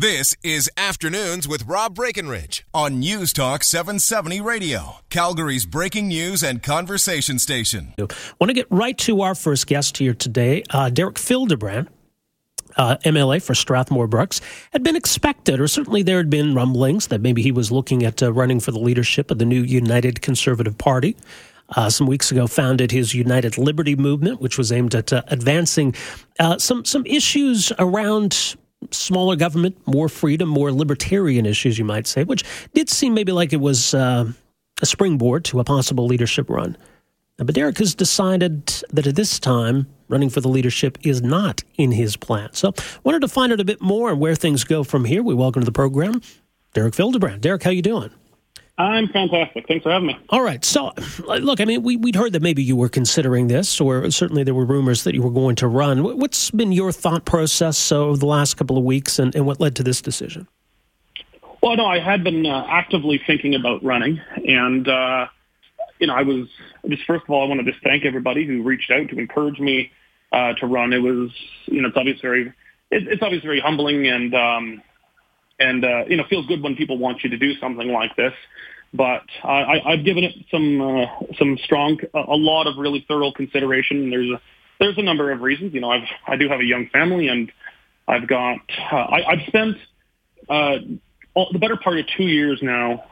This is Afternoons with Rob Breckenridge on News Talk 770 Radio, Calgary's breaking news and conversation station. I want to get right to our first guest here today, uh, Derek Fildebrandt. Uh, MLA for Strathmore Brooks had been expected, or certainly there had been rumblings that maybe he was looking at uh, running for the leadership of the new United Conservative Party. Uh, some weeks ago, founded his United Liberty movement, which was aimed at uh, advancing uh, some some issues around smaller government, more freedom, more libertarian issues, you might say, which did seem maybe like it was uh, a springboard to a possible leadership run. But Derek has decided that at this time, running for the leadership is not in his plan. So, wanted to find out a bit more and where things go from here. We welcome to the program Derek Fildebrandt. Derek, how you doing? I'm fantastic. Thanks for having me. All right. So, look, I mean, we, would heard that maybe you were considering this, or certainly there were rumors that you were going to run. What's been your thought process over the last couple of weeks and, and what led to this decision? Well, no, I had been uh, actively thinking about running. And, uh, you know, I was just, first of all, I wanted to just thank everybody who reached out to encourage me uh, to run. It was, you know, it's obviously very, it, it's obviously very humbling and, um, and uh, you know feels good when people want you to do something like this. But I, I've given it some uh, some strong, a lot of really thorough consideration. There's a there's a number of reasons. You know, I've I do have a young family, and I've got uh, I, I've spent uh, all, the better part of two years now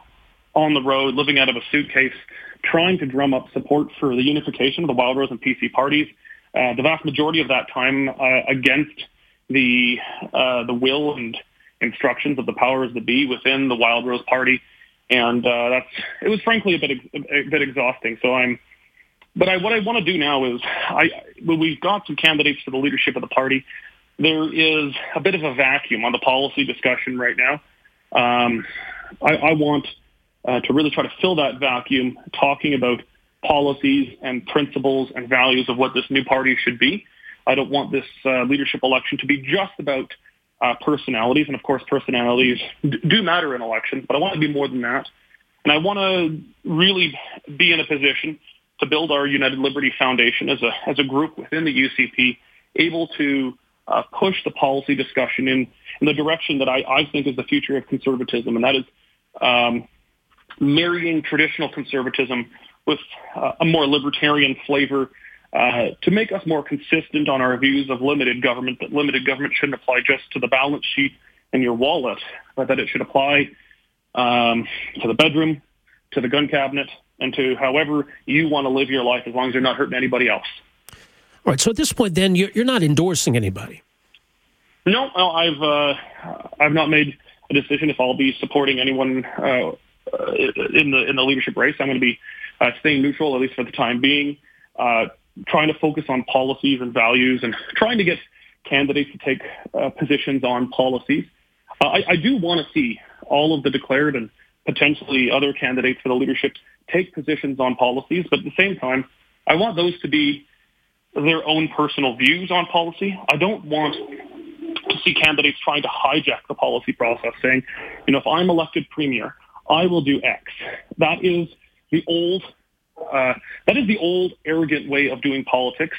on the road, living out of a suitcase, trying to drum up support for the unification of the Wildrose and PC parties. Uh, the vast majority of that time uh, against the uh, the will and instructions of the powers that be within the Wildrose Party, and uh, that's it was frankly a bit a bit exhausting. So I'm, but I, what I want to do now is I when we've got some candidates for the leadership of the party, there is a bit of a vacuum on the policy discussion right now. Um, I, I want uh, to really try to fill that vacuum, talking about policies and principles and values of what this new party should be. I don't want this uh, leadership election to be just about uh, personalities, and of course, personalities do matter in elections. But I want to be more than that, and I want to really be in a position to build our United Liberty Foundation as a as a group within the UCP, able to uh, push the policy discussion in in the direction that I, I think is the future of conservatism, and that is um, marrying traditional conservatism with uh, a more libertarian flavor uh, to make us more consistent on our views of limited government, that limited government shouldn't apply just to the balance sheet and your wallet, but that it should apply um, to the bedroom, to the gun cabinet, and to however you want to live your life as long as you're not hurting anybody else. All right. So at this point, then you're, not endorsing anybody. No, I've uh, I've not made a decision if I'll be supporting anyone uh, in the in the leadership race. I'm going to be uh, staying neutral at least for the time being. Uh, trying to focus on policies and values and trying to get candidates to take uh, positions on policies. Uh, I, I, do want to see all of the declared and potentially other candidates for the leadership take positions on policies, but at the same time, I want those to be their own personal views on policy. I don't want to see candidates trying to hijack the policy process, saying, you know, if I'm elected premier, I will do X. That is the old uh, that is the old arrogant way of doing politics.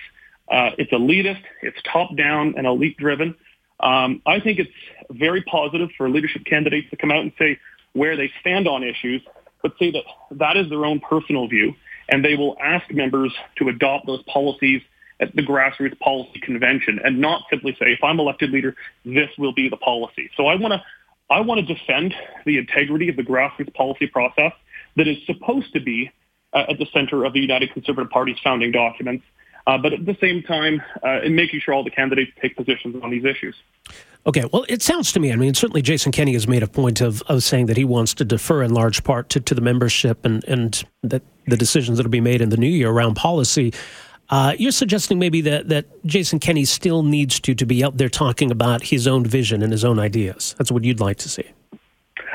Uh, it's elitist, it's top down and elite driven. Um, I think it's very positive for leadership candidates to come out and say where they stand on issues, but say that that is their own personal view, and they will ask members to adopt those policies at the grassroots policy convention, and not simply say, if I'm elected leader, this will be the policy. So I want to I want to defend the integrity of the grassroots policy process that is supposed to be uh, at the center of the United Conservative Party's founding documents. Uh, but at the same time, uh, in making sure all the candidates take positions on these issues. Okay, well, it sounds to me, I mean, certainly Jason Kenney has made a point of, of saying that he wants to defer in large part to, to the membership and, and that the decisions that will be made in the new year around policy. Uh, you're suggesting maybe that, that Jason Kenney still needs to, to be out there talking about his own vision and his own ideas. That's what you'd like to see.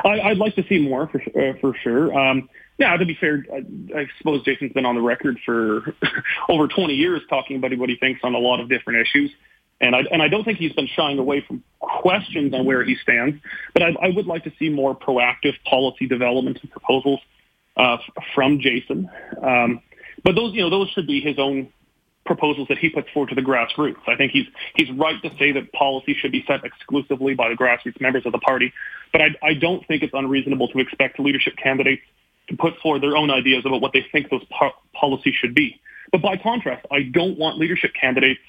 I, would like to see more for, uh, for sure. Um, yeah, to be fair, I, I suppose Jason's been on the record for over 20 years talking about what he thinks on a lot of different issues. And I, and I don't think he's been shying away from questions on where he stands. But I, I would like to see more proactive policy development and proposals uh, from Jason. Um, but those, you know, those should be his own proposals that he puts forward to the grassroots. I think he's he's right to say that policy should be set exclusively by the grassroots members of the party, but I, I don't think it's unreasonable to expect leadership candidates to put forward their own ideas about what they think those po- policies should be. But by contrast, I don't want leadership candidates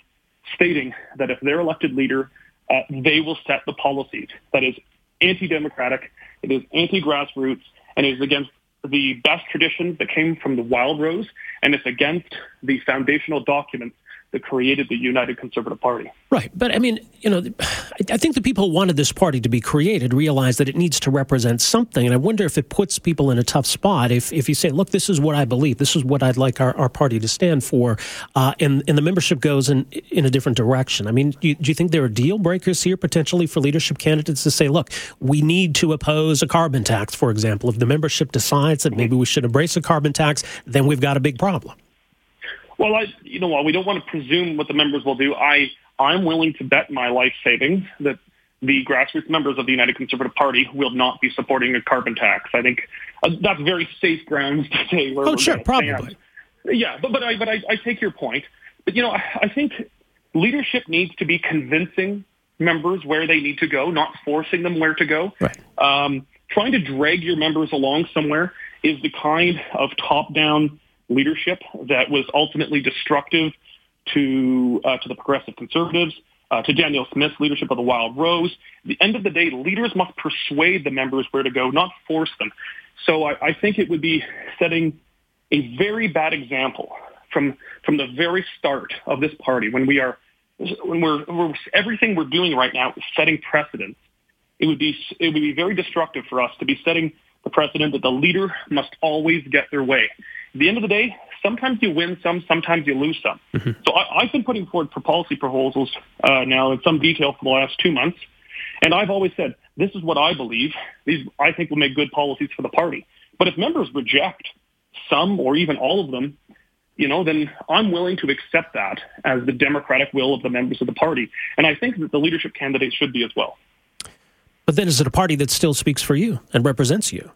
stating that if they're elected leader, uh, they will set the policies. That is anti-democratic, it is anti-grassroots, and it is against the best traditions that came from the Wild Rose, and it's against the foundational documents that created the United Conservative Party. Right. But I mean, you know, I think the people who wanted this party to be created realize that it needs to represent something. And I wonder if it puts people in a tough spot if, if you say, look, this is what I believe, this is what I'd like our, our party to stand for, uh, and, and the membership goes in, in a different direction. I mean, do you, do you think there are deal breakers here potentially for leadership candidates to say, look, we need to oppose a carbon tax, for example? If the membership decides that maybe we should embrace a carbon tax, then we've got a big problem. Well, I, you know, while we don't want to presume what the members will do, I, I'm willing to bet my life savings that the grassroots members of the United Conservative Party will not be supporting a carbon tax. I think uh, that's very safe grounds to say. Where oh, sure, probably. Stand. Yeah, but but I but I, I take your point. But you know, I, I think leadership needs to be convincing members where they need to go, not forcing them where to go. Right. Um, trying to drag your members along somewhere is the kind of top-down leadership that was ultimately destructive to uh, to the progressive conservatives, uh, to Danielle Smith's leadership of the Wild Rose. At the end of the day, leaders must persuade the members where to go, not force them. So I, I think it would be setting a very bad example from from the very start of this party when we are when we're, we're everything we're doing right now is setting precedents. It would be it would be very destructive for us to be setting the precedent that the leader must always get their way the end of the day, sometimes you win some, sometimes you lose some. Mm-hmm. So I, have been putting forward for policy proposals uh, now in some detail for the last two months, and I've always said this is what I believe. These I think will make good policies for the party. But if members reject some or even all of them, you know, then I'm willing to accept that as the democratic will of the members of the party, and I think that the leadership candidates should be as well. But then, is it a party that still speaks for you and represents you?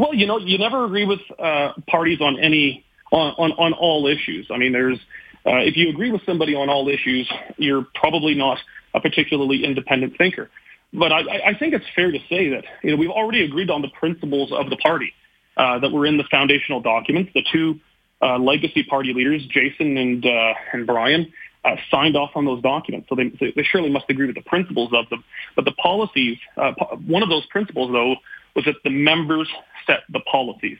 Well, you know, you never agree with uh, parties on any on, on, on all issues. I mean, there's uh, if you agree with somebody on all issues, you're probably not a particularly independent thinker. But I, I think it's fair to say that you know we've already agreed on the principles of the party uh, that were in the foundational documents. The two uh, legacy party leaders, Jason and uh, and Brian, uh, signed off on those documents. So they, they surely must agree with the principles of them. But the policies, uh, one of those principles, though, was that the members set the policies.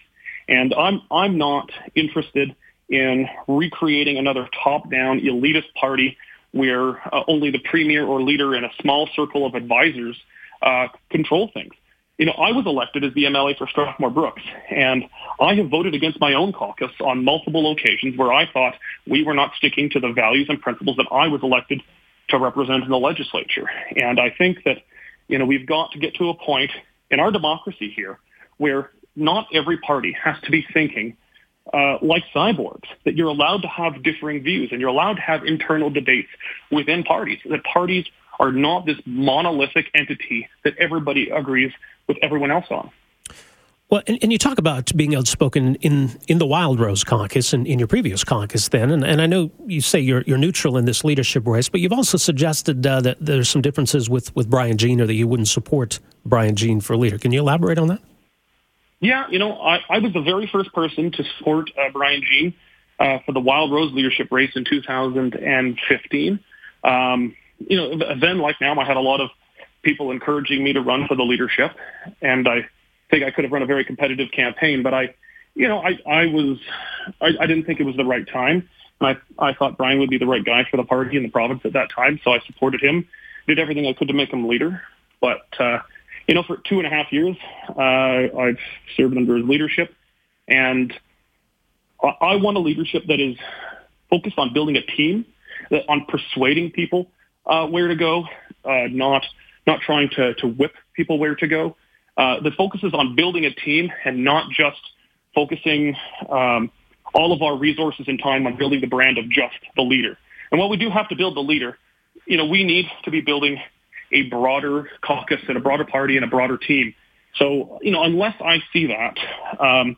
And I'm, I'm not interested in recreating another top-down elitist party where uh, only the premier or leader and a small circle of advisors uh, control things. You know, I was elected as the MLA for Strathmore Brooks, and I have voted against my own caucus on multiple occasions where I thought we were not sticking to the values and principles that I was elected to represent in the legislature. And I think that, you know, we've got to get to a point in our democracy here where not every party has to be thinking uh, like cyborgs, that you're allowed to have differing views and you're allowed to have internal debates within parties, that parties are not this monolithic entity that everybody agrees with everyone else on. Well, and, and, you talk about being outspoken in, in the Wild Rose caucus and in your previous caucus then, and, and I know you say you're, you're neutral in this leadership race, but you've also suggested uh, that there's some differences with, with Brian Jean or that you wouldn't support Brian Jean for leader. Can you elaborate on that? Yeah, you know, I, I was the very first person to support uh, Brian Jean uh, for the Wild Rose leadership race in 2015. Um, you know, then like now, I had a lot of people encouraging me to run for the leadership, and I think I could have run a very competitive campaign, but I, you know, I, I was, I, I didn't think it was the right time. And I, I thought Brian would be the right guy for the party in the province at that time, so I supported him, did everything I could to make him leader. But uh, you know, for two and a half years, uh, I've served under his leadership, and I want a leadership that is focused on building a team, that on persuading people uh, where to go, uh, not not trying to, to whip people where to go. Uh, that focuses on building a team and not just focusing um, all of our resources and time on building the brand of just the leader. And while we do have to build the leader, you know, we need to be building a broader caucus and a broader party and a broader team. So, you know, unless I see that, um,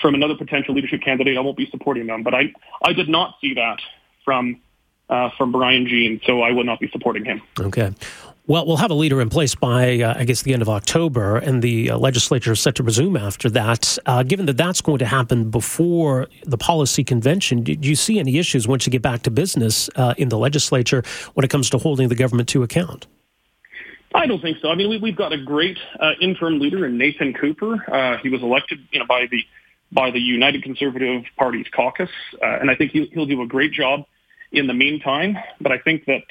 from another potential leadership candidate, I won't be supporting them. But I, I did not see that from uh, from Brian Jean, so I will not be supporting him. Okay. Well, we'll have a leader in place by, uh, I guess, the end of October, and the uh, legislature is set to resume after that. Uh, given that that's going to happen before the policy convention, do you see any issues once you get back to business uh, in the legislature when it comes to holding the government to account? I don't think so. I mean, we, have got a great uh, interim leader in Nathan Cooper. Uh, he was elected, you know, by the by the United Conservative Party's caucus, and I think he'll, he'll do a great job in the meantime. But I think that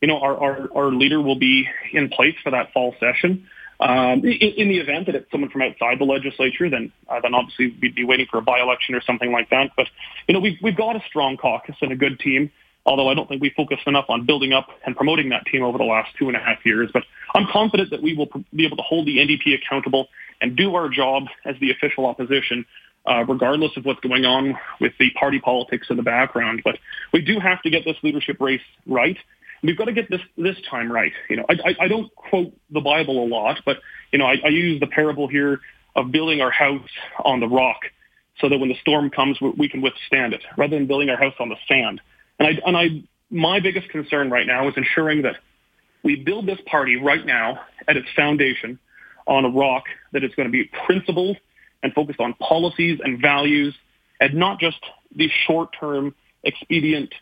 you know, our, our, our leader will be in place for that fall session. Um, in, in, the event that it's someone from outside the legislature, then uh, then obviously we'd be waiting for a by-election or something like that. But you know, we've we've got a strong caucus and a good team. Although I don't think we focused enough on building up and promoting that team over the last two and a half years. But I'm confident that we will be able to hold the NDP accountable and do our job as the official opposition, uh, regardless of what's going on with the party politics in the background. But we do have to get this leadership race right we've got to get this this time right. You know, I, I, I don't quote the Bible a lot, but you know, I, I use the parable here of building our house on the rock, so that when the storm comes, we, can withstand it, rather than building our house on the sand. And I and I my biggest concern right now is ensuring that we build this party right now at its foundation on a rock that is going to be principled and focused on policies and values and not just the short-term expedient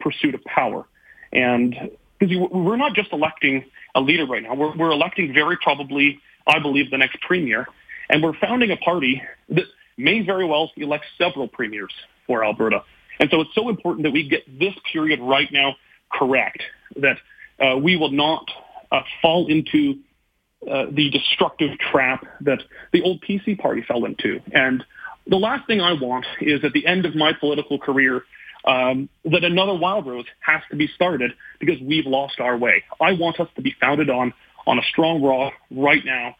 pursuit of power. And because we're not just electing a leader right now, we're, we're electing very probably, I believe, the next premier. And we're founding a party that may very well elect several premiers for Alberta. And so it's so important that we get this period right now correct, that uh, we will not uh, fall into uh, the destructive trap that the old PC party fell into. And the last thing I want is at the end of my political career um, that another Wildrose has to be started because we've lost our way. I want us to be founded on on a strong rock right now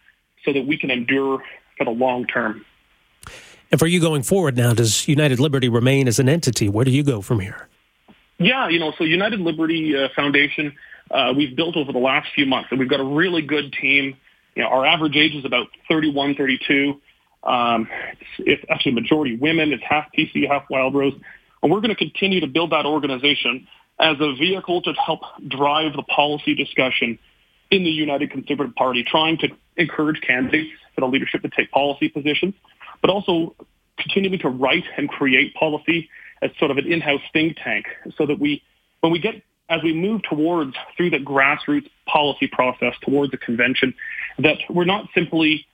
so that we can endure for the long term. And for you going forward now, does United Liberty remain as an entity? Where do you go from here? Yeah, you know, so United Liberty uh, Foundation, uh, we've built over the last few months, and we've got a really good team. You know, our average age is about 31, 32. Um, it's, actually majority women. It's half PC, half Wildrose. And we're going to continue to build that organization as a vehicle to help drive the policy discussion in the United Conservative Party, trying to encourage candidates for the leadership to take policy positions, but also continuing to write and create policy as sort of an in-house think tank so that we, when we get, as we move towards, through the grassroots policy process towards the convention, that we're not simply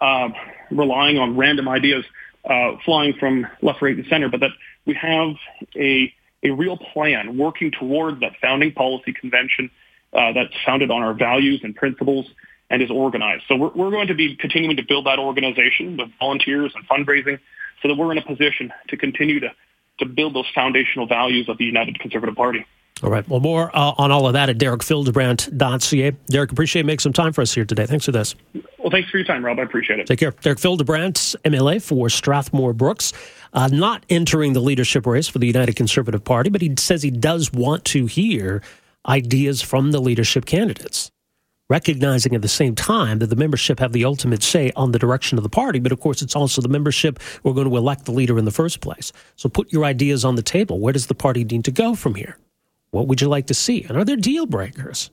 uh, relying on random ideas uh, flying from left, right, and center, but that we have a, a real plan working toward that founding policy convention uh, that's founded on our values and principles and is organized. So we're, we're going to be continuing to build that organization with volunteers and fundraising so that we're in a position to continue to, to build those foundational values of the United Conservative Party. All right. Well, more uh, on all of that at derekfildebrandt.ca. Derek, appreciate you making some time for us here today. Thanks for this. Well, thanks for your time, Rob. I appreciate it. Take care. Derek Fildebrandt, MLA for Strathmore Brooks, uh, not entering the leadership race for the United Conservative Party, but he says he does want to hear ideas from the leadership candidates, recognizing at the same time that the membership have the ultimate say on the direction of the party. But of course, it's also the membership who are going to elect the leader in the first place. So put your ideas on the table. Where does the party need to go from here? What would you like to see? And are there deal breakers?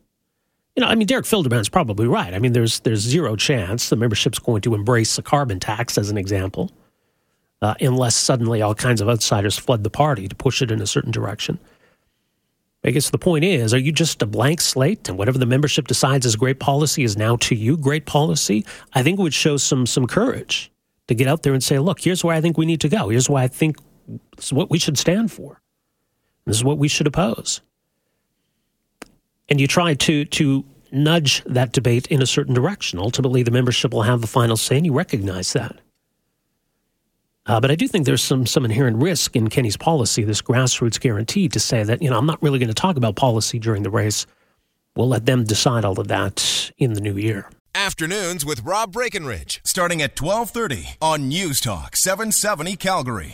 You know, I mean, Derek is probably right. I mean, there's there's zero chance the membership's going to embrace a carbon tax, as an example, uh, unless suddenly all kinds of outsiders flood the party to push it in a certain direction. I guess the point is, are you just a blank slate, and whatever the membership decides is great policy is now to you great policy? I think it would show some some courage to get out there and say, look, here's where I think we need to go. Here's why I think what we should stand for. This is what we should oppose and you try to to nudge that debate in a certain direction. Ultimately, the membership will have the final say, and you recognize that. Uh, but I do think there's some some inherent risk in Kenney's policy, this grassroots guarantee, to say that you know I'm not really going to talk about policy during the race. We'll let them decide all of that in the new year. Afternoons with Rob Breckenridge, starting at 12:30 on News Talk 770 Calgary.